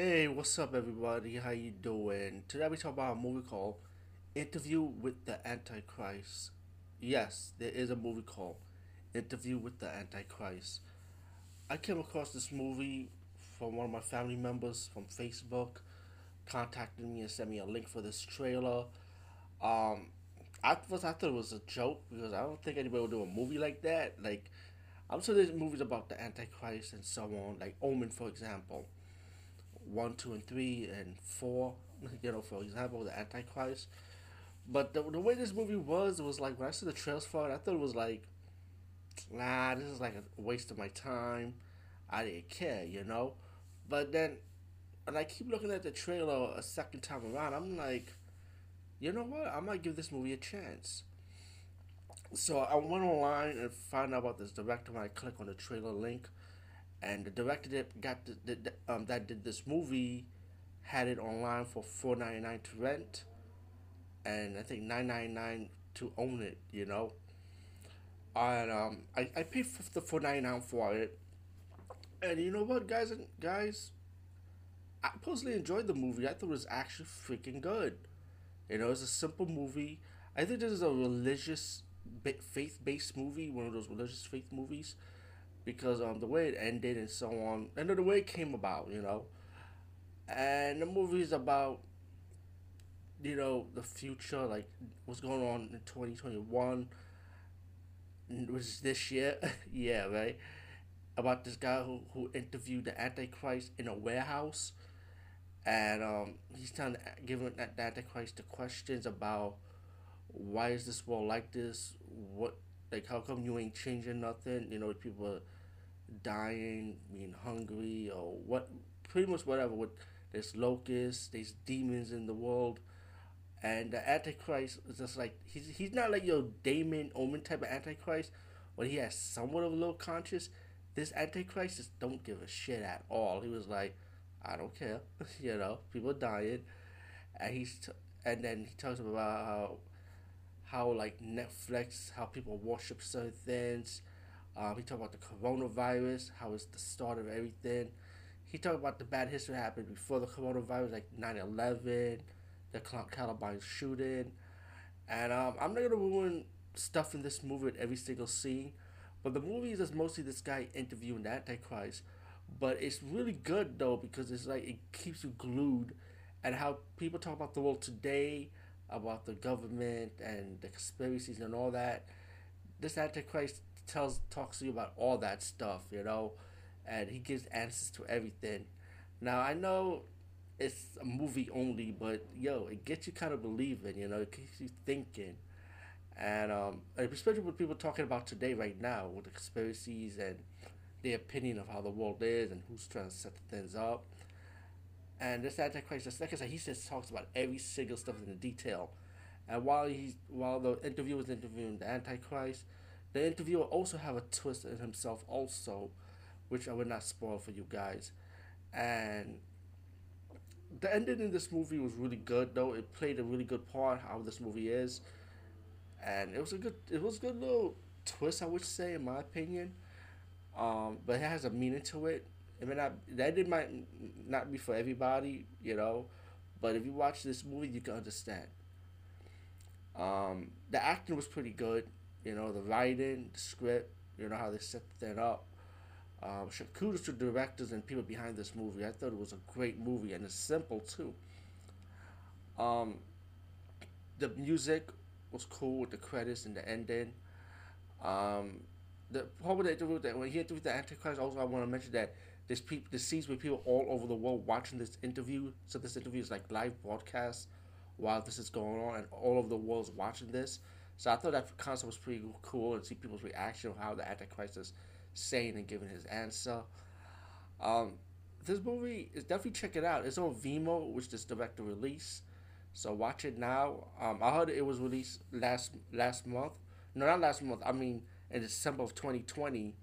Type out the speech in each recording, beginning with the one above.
Hey, what's up, everybody? How you doing? Today we talk about a movie called Interview with the Antichrist. Yes, there is a movie called Interview with the Antichrist. I came across this movie from one of my family members from Facebook, contacted me and sent me a link for this trailer. Um, I was I thought it was a joke because I don't think anybody would do a movie like that. Like, I'm sure there's movies about the Antichrist and so on, like Omen, for example one, two, and three, and four. You know, for example, the Antichrist. But the, the way this movie was, was like when I saw the trailers for it, I thought it was like, nah, this is like a waste of my time. I didn't care, you know. But then, and I keep looking at the trailer a second time around, I'm like, you know what? I might give this movie a chance. So I went online and found out about this director. When I click on the trailer link, and the director that got the, the, um that did this movie had it online for four ninety nine to rent, and I think nine ninety nine to own it. You know, and um I I paid the four ninety nine for it, and you know what, guys and guys, I personally enjoyed the movie. I thought it was actually freaking good. You know, it's a simple movie. I think this is a religious, faith based movie, one of those religious faith movies because um the way it ended and so on, and the way it came about, you know. And the movie is about you know the future, like what's going on in twenty twenty one, was this year, yeah, right. About this guy who who interviewed the Antichrist in a warehouse, and um he's trying to give that Antichrist the questions about why is this world like this? What like how come you ain't changing nothing? You know, people dying, being hungry, or what, pretty much whatever. With there's locusts, there's demons in the world, and the Antichrist is just like he's he's not like your Damien Omen type of Antichrist, but he has somewhat of a little conscience. This Antichrist just don't give a shit at all. He was like, I don't care, you know, people dying, and he's t- and then he talks about how how like Netflix, how people worship certain things um, he talked about the coronavirus, how it's the start of everything. He talked about the bad history that happened before the coronavirus, like 9 11, the Columbine shooting. And um, I'm not going to ruin stuff in this movie with every single scene, but the movie is mostly this guy interviewing the Antichrist. But it's really good though because it's like it keeps you glued, and how people talk about the world today, about the government and the conspiracies and all that. This Antichrist tells talks to you about all that stuff, you know, and he gives answers to everything. Now I know it's a movie only, but yo, it gets you kind of believing, you know, it keeps you thinking, and um, especially with people talking about today, right now, with the conspiracies and their opinion of how the world is and who's trying to set things up. And this Antichrist, like I said, he just talks about every single stuff in the detail. And while he's while the interviewer was interviewing the Antichrist, the interviewer also have a twist in himself also, which I will not spoil for you guys. And the ending in this movie was really good though. It played a really good part how this movie is. And it was a good it was a good little twist I would say in my opinion. Um, but it has a meaning to it. I mean not the ending might not be for everybody, you know. But if you watch this movie you can understand. Um, the acting was pretty good. You know, the writing, the script, you know, how they set that up. Um, kudos to directors and people behind this movie. I thought it was a great movie and it's simple too. Um, the music was cool with the credits and the ending. Um, the part the interview that when he interviewed the Antichrist, also I want to mention that there's people, scenes with people all over the world watching this interview. So this interview is like live broadcast while this is going on, and all over the world is watching this. So I thought that concept was pretty cool and see people's reaction how the Antichrist is saying and giving his answer. Um, this movie is definitely check it out. It's on Vimeo, which this director release. So watch it now. Um, I heard it was released last last month. No, not last month. I mean in December of 2020,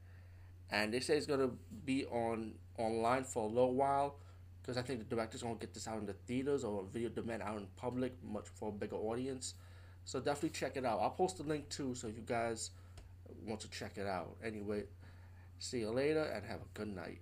and they say it's gonna be on online for a little while because I think the director's gonna get this out in the theaters or video demand out in public, much for a bigger audience. So definitely check it out. I'll post the link too so you guys want to check it out. Anyway, see you later and have a good night.